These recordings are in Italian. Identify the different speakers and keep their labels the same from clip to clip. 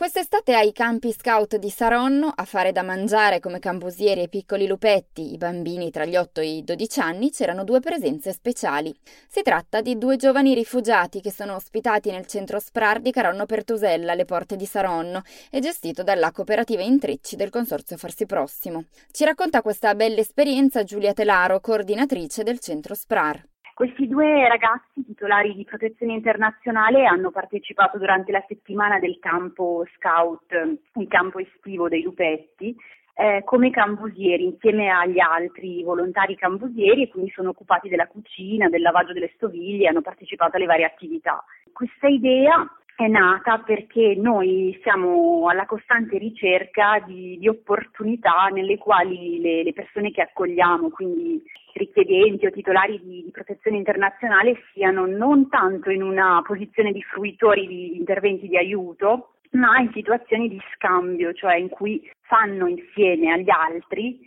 Speaker 1: Quest'estate ai campi scout di Saronno, a fare da mangiare come cambusieri ai piccoli lupetti, i bambini tra gli 8 e i 12 anni, c'erano due presenze speciali. Si tratta di due giovani rifugiati che sono ospitati nel centro SPRAR di Caronno Pertusella, alle porte di Saronno, e gestito dalla cooperativa Intrecci del consorzio Farsi Prossimo. Ci racconta questa bella esperienza Giulia Telaro, coordinatrice del centro SPRAR.
Speaker 2: Questi due ragazzi titolari di protezione internazionale hanno partecipato durante la settimana del campo scout, il campo estivo dei lupetti, eh, come cambusieri insieme agli altri volontari cambusieri e quindi sono occupati della cucina, del lavaggio delle stoviglie, hanno partecipato alle varie attività. Questa idea è nata perché noi siamo alla costante ricerca di, di opportunità nelle quali le, le, persone che accogliamo, quindi richiedenti o titolari di, di, protezione internazionale, siano non tanto in una posizione di fruitori di interventi di aiuto, ma in situazioni di scambio, cioè in cui fanno insieme agli altri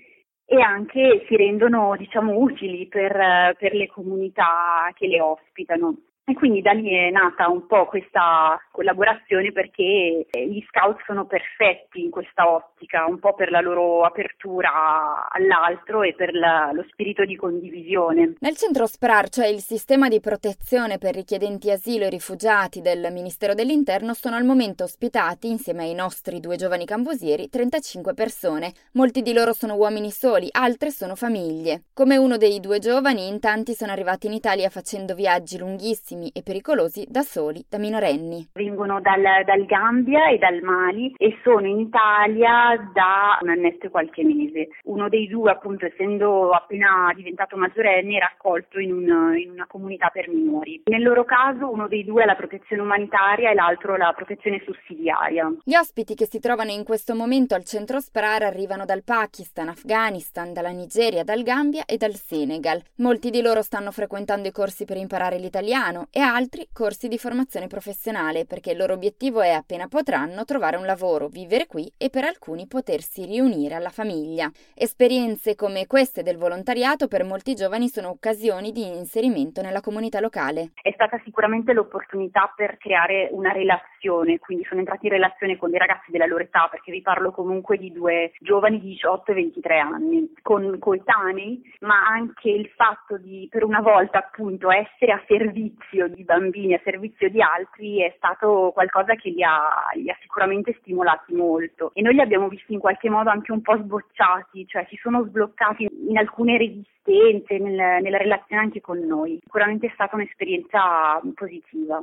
Speaker 2: e anche si rendono diciamo utili per, per le comunità che le ospitano. E quindi da lì è nata un po' questa collaborazione perché gli scout sono perfetti in questa ottica, un po' per la loro apertura all'altro e per la, lo spirito di condivisione.
Speaker 1: Nel centro SPRAR, cioè il sistema di protezione per richiedenti asilo e rifugiati del Ministero dell'Interno, sono al momento ospitati, insieme ai nostri due giovani cambusieri, 35 persone. Molti di loro sono uomini soli, altre sono famiglie. Come uno dei due giovani, in tanti sono arrivati in Italia facendo viaggi lunghissimi pericolosissimi e pericolosi da soli, da minorenni.
Speaker 2: Vengono dal, dal Gambia e dal Mali e sono in Italia da un annetto e qualche mese. Uno dei due, appunto, essendo appena diventato maggiorenne, era accolto in, un, in una comunità per minori. Nel loro caso uno dei due ha la protezione umanitaria e l'altro la protezione sussidiaria.
Speaker 1: Gli ospiti che si trovano in questo momento al centro Sprar arrivano dal Pakistan, Afghanistan, dalla Nigeria, dal Gambia e dal Senegal. Molti di loro stanno frequentando i corsi per imparare l'italiano e altri corsi di formazione professionale perché il loro obiettivo è appena potranno trovare un lavoro, vivere qui e per alcuni potersi riunire alla famiglia. Esperienze come queste del volontariato per molti giovani sono occasioni di inserimento nella comunità locale.
Speaker 2: È stata sicuramente l'opportunità per creare una relazione, quindi sono entrati in relazione con dei ragazzi della loro età perché vi parlo comunque di due giovani di 18 e 23 anni, con coetanei, ma anche il fatto di per una volta appunto essere a servizio servizio di bambini a servizio di altri è stato qualcosa che li ha, li ha sicuramente stimolati molto e noi li abbiamo visti in qualche modo anche un po' sbocciati, cioè si sono sbloccati in alcune resistenze nel, nella relazione anche con noi. Sicuramente è stata un'esperienza positiva.